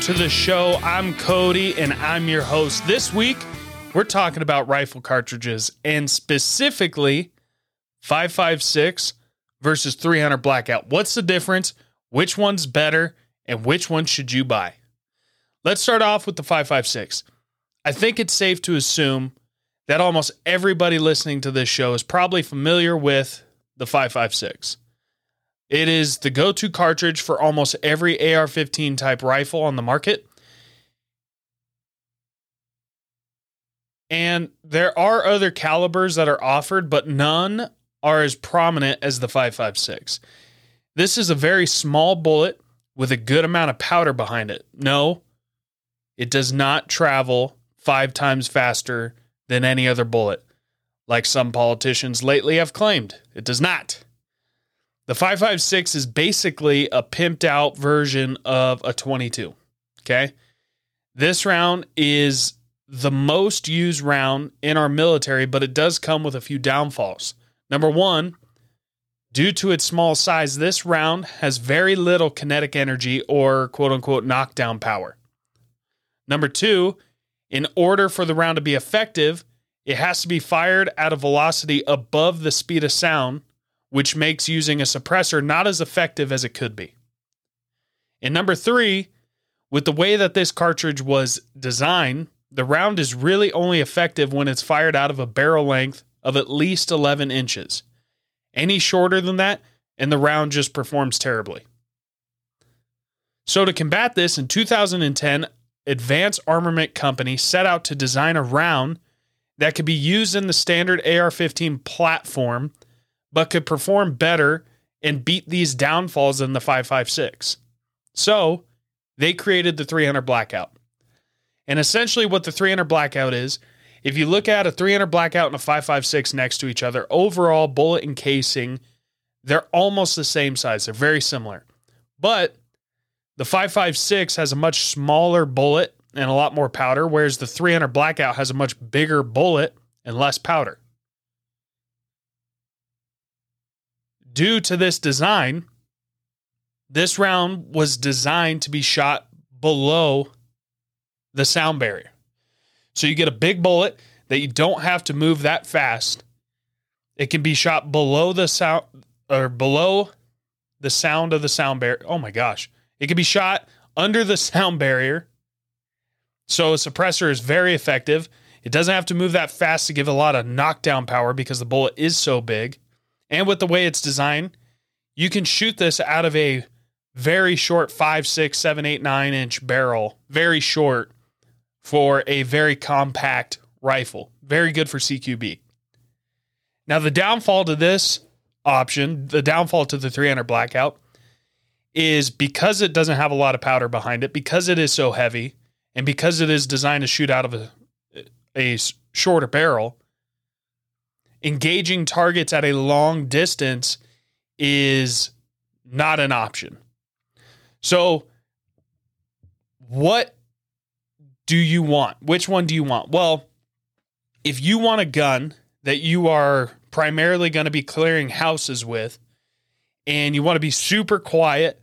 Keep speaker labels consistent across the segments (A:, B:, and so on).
A: To the show. I'm Cody and I'm your host. This week, we're talking about rifle cartridges and specifically 556 versus 300 blackout. What's the difference? Which one's better and which one should you buy? Let's start off with the 556. I think it's safe to assume that almost everybody listening to this show is probably familiar with the 556. It is the go to cartridge for almost every AR 15 type rifle on the market. And there are other calibers that are offered, but none are as prominent as the 556. This is a very small bullet with a good amount of powder behind it. No, it does not travel five times faster than any other bullet, like some politicians lately have claimed. It does not. The 556 is basically a pimped out version of a 22. Okay. This round is the most used round in our military, but it does come with a few downfalls. Number one, due to its small size, this round has very little kinetic energy or quote unquote knockdown power. Number two, in order for the round to be effective, it has to be fired at a velocity above the speed of sound which makes using a suppressor not as effective as it could be. And number three, with the way that this cartridge was designed, the round is really only effective when it's fired out of a barrel length of at least 11 inches. Any shorter than that, and the round just performs terribly. So, to combat this, in 2010, Advanced Armament Company set out to design a round that could be used in the standard AR 15 platform but could perform better and beat these downfalls than the 556. So they created the 300 blackout. And essentially, what the 300 blackout is, if you look at a 300 blackout and a 556 next to each other, overall bullet and casing, they're almost the same size. They're very similar. But the 556 has a much smaller bullet and a lot more powder, whereas the 300 blackout has a much bigger bullet and less powder. Due to this design, this round was designed to be shot below the sound barrier. So you get a big bullet that you don't have to move that fast. It can be shot below the sound or below the sound of the sound barrier. Oh my gosh. It can be shot under the sound barrier. So a suppressor is very effective. It doesn't have to move that fast to give a lot of knockdown power because the bullet is so big. And with the way it's designed, you can shoot this out of a very short five, six, seven, eight, nine inch barrel, very short for a very compact rifle. Very good for CQB. Now, the downfall to this option, the downfall to the 300 blackout, is because it doesn't have a lot of powder behind it, because it is so heavy, and because it is designed to shoot out of a, a shorter barrel, engaging targets at a long distance is not an option. So, what do you want? Which one do you want? Well, if you want a gun that you are primarily going to be clearing houses with, and you want to be super quiet,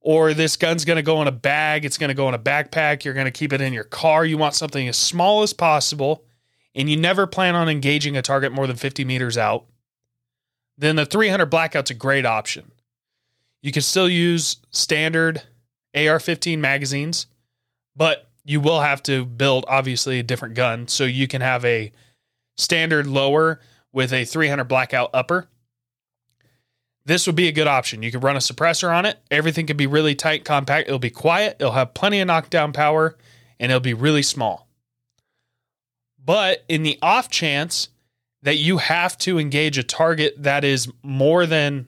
A: or this gun's going to go in a bag, it's going to go in a backpack, you're going to keep it in your car, you want something as small as possible and you never plan on engaging a target more than 50 meters out, then the 300 blackout's a great option. You can still use standard AR 15 magazines, but you will have to build obviously a different gun. So you can have a standard lower with a 300 blackout upper. This would be a good option. You could run a suppressor on it. Everything could be really tight, compact. It'll be quiet. It'll have plenty of knockdown power and it'll be really small. But in the off chance that you have to engage a target that is more than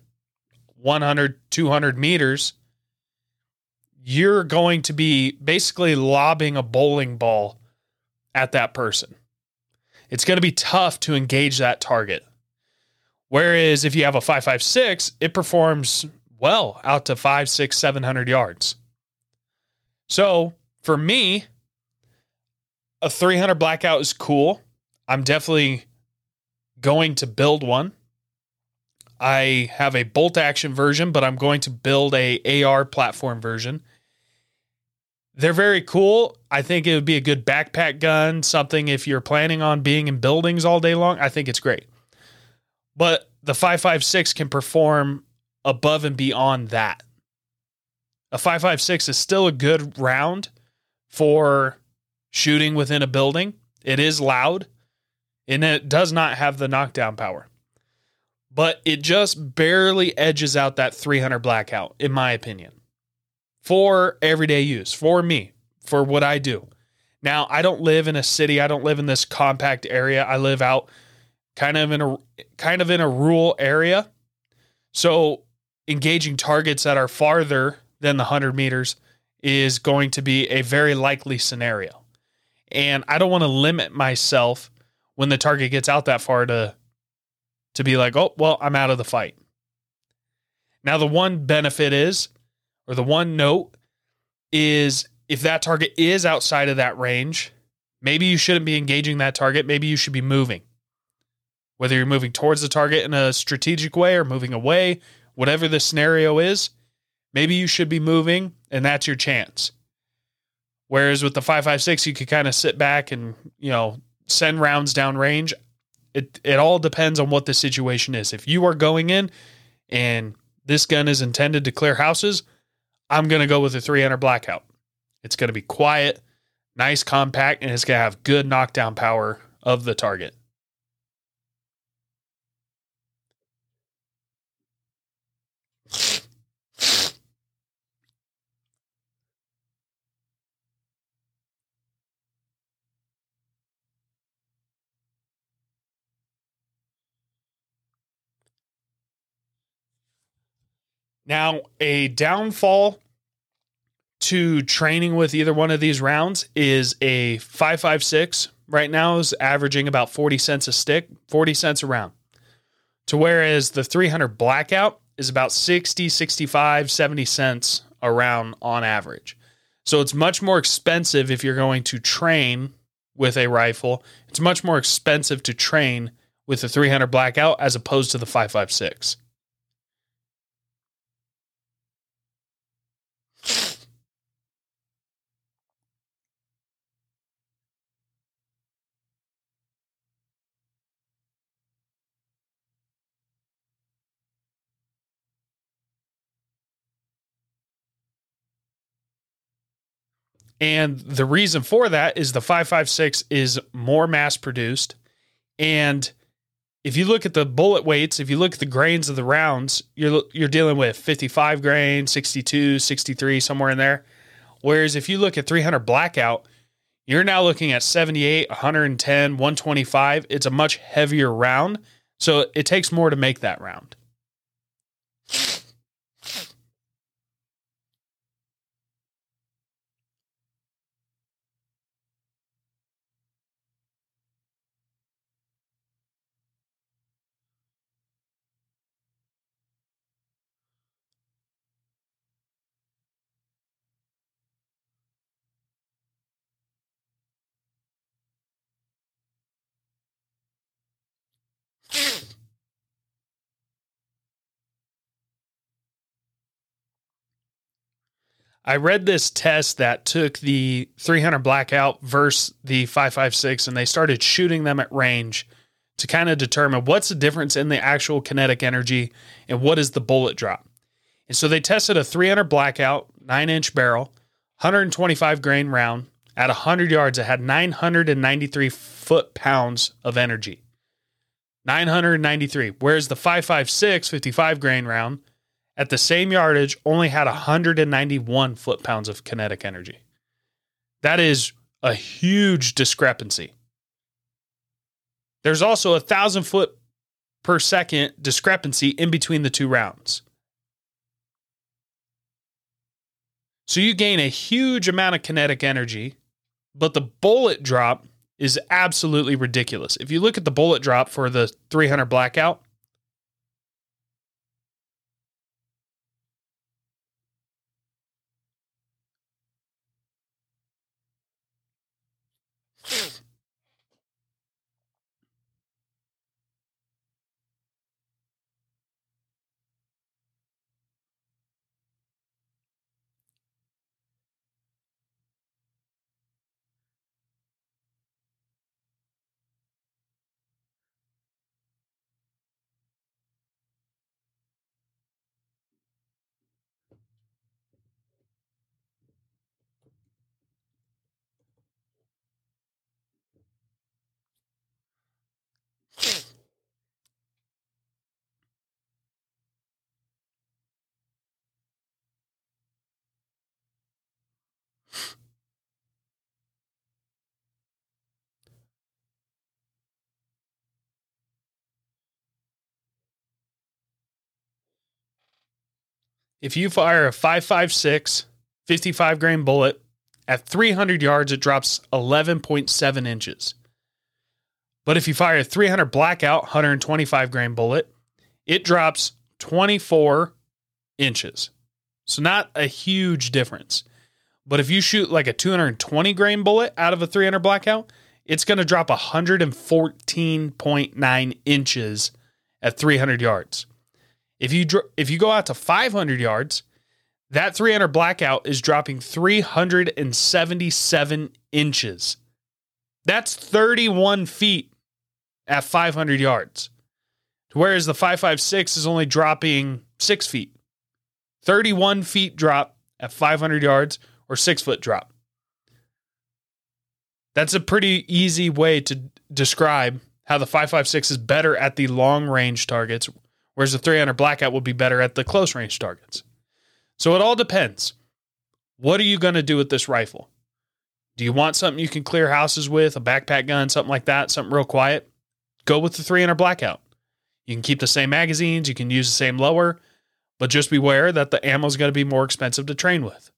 A: 100, 200 meters, you're going to be basically lobbing a bowling ball at that person. It's going to be tough to engage that target. Whereas if you have a 556, it performs well out to five, six, 700 yards. So for me, a 300 blackout is cool. I'm definitely going to build one. I have a bolt action version, but I'm going to build a AR platform version. they're very cool. I think it would be a good backpack gun, something if you're planning on being in buildings all day long. I think it's great. But the 556 can perform above and beyond that. A 556 is still a good round for shooting within a building. It is loud and it does not have the knockdown power. But it just barely edges out that 300 blackout, in my opinion, for everyday use, for me, for what I do. Now, I don't live in a city. I don't live in this compact area. I live out kind of in a kind of in a rural area. So, engaging targets that are farther than the 100 meters is going to be a very likely scenario. And I don't want to limit myself when the target gets out that far to to be like, "Oh, well, I'm out of the fight." Now the one benefit is or the one note is if that target is outside of that range, maybe you shouldn't be engaging that target, maybe you should be moving. Whether you're moving towards the target in a strategic way or moving away, whatever the scenario is, maybe you should be moving and that's your chance. Whereas with the 556, you could kind of sit back and, you know, send rounds down range. It, it all depends on what the situation is. If you are going in and this gun is intended to clear houses, I'm going to go with a 300 blackout. It's going to be quiet, nice, compact, and it's going to have good knockdown power of the target. Now, a downfall to training with either one of these rounds is a 556 right now is averaging about 40 cents a stick, 40 cents a round. To whereas the 300 blackout is about 60, 65, 70 cents a round on average. So it's much more expensive if you're going to train with a rifle. It's much more expensive to train with the 300 blackout as opposed to the 556. And the reason for that is the 556 is more mass produced. And if you look at the bullet weights, if you look at the grains of the rounds, you're you're dealing with 55 grain, 62, 63 somewhere in there. Whereas if you look at 300 blackout, you're now looking at 78, 110, 125. It's a much heavier round, so it takes more to make that round. I read this test that took the 300 blackout versus the 556 and they started shooting them at range to kind of determine what's the difference in the actual kinetic energy and what is the bullet drop. And so they tested a 300 blackout, 9 inch barrel, 125 grain round at 100 yards. It had 993 foot pounds of energy. 993. Whereas the 556 55 grain round at the same yardage only had 191 foot pounds of kinetic energy. That is a huge discrepancy. There's also a thousand foot per second discrepancy in between the two rounds. So you gain a huge amount of kinetic energy, but the bullet drop is absolutely ridiculous. If you look at the bullet drop for the 300 blackout, if you fire a 556 55 grain bullet at 300 yards it drops 11.7 inches. But if you fire a 300 blackout 125 grain bullet, it drops 24 inches. So not a huge difference. But if you shoot like a 220 grain bullet out of a 300 blackout, it's going to drop 114.9 inches at 300 yards. If you if you go out to 500 yards, that 300 blackout is dropping 377 inches. That's 31 feet at 500 yards. Whereas the 556 is only dropping six feet. 31 feet drop at 500 yards or six foot drop. That's a pretty easy way to describe how the 556 is better at the long range targets, whereas the 300 blackout would be better at the close range targets. So it all depends. What are you going to do with this rifle? Do you want something you can clear houses with, a backpack gun, something like that, something real quiet? Go with the 300 blackout. You can keep the same magazines, you can use the same lower, but just beware that the ammo is going to be more expensive to train with.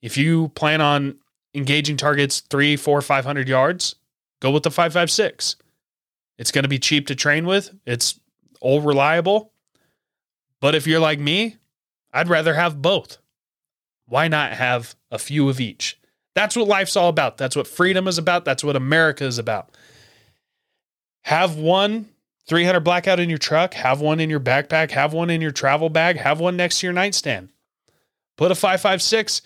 A: If you plan on engaging targets three, four, 500 yards, go with the 556. It's going to be cheap to train with, it's all reliable. But if you're like me, I'd rather have both. Why not have a few of each? That's what life's all about. That's what freedom is about. That's what America is about. Have one 300 blackout in your truck, have one in your backpack, have one in your travel bag, have one next to your nightstand. Put a 556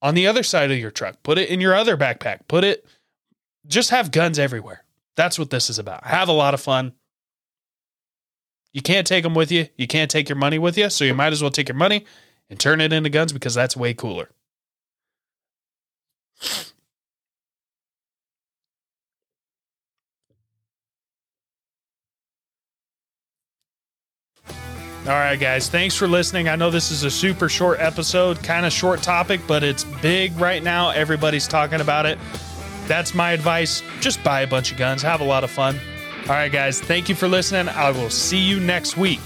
A: on the other side of your truck. Put it in your other backpack. Put it just have guns everywhere. That's what this is about. Have a lot of fun. You can't take them with you. You can't take your money with you. So you might as well take your money and turn it into guns because that's way cooler. All right, guys. Thanks for listening. I know this is a super short episode, kind of short topic, but it's big right now. Everybody's talking about it. That's my advice. Just buy a bunch of guns, have a lot of fun. All right, guys. Thank you for listening. I will see you next week.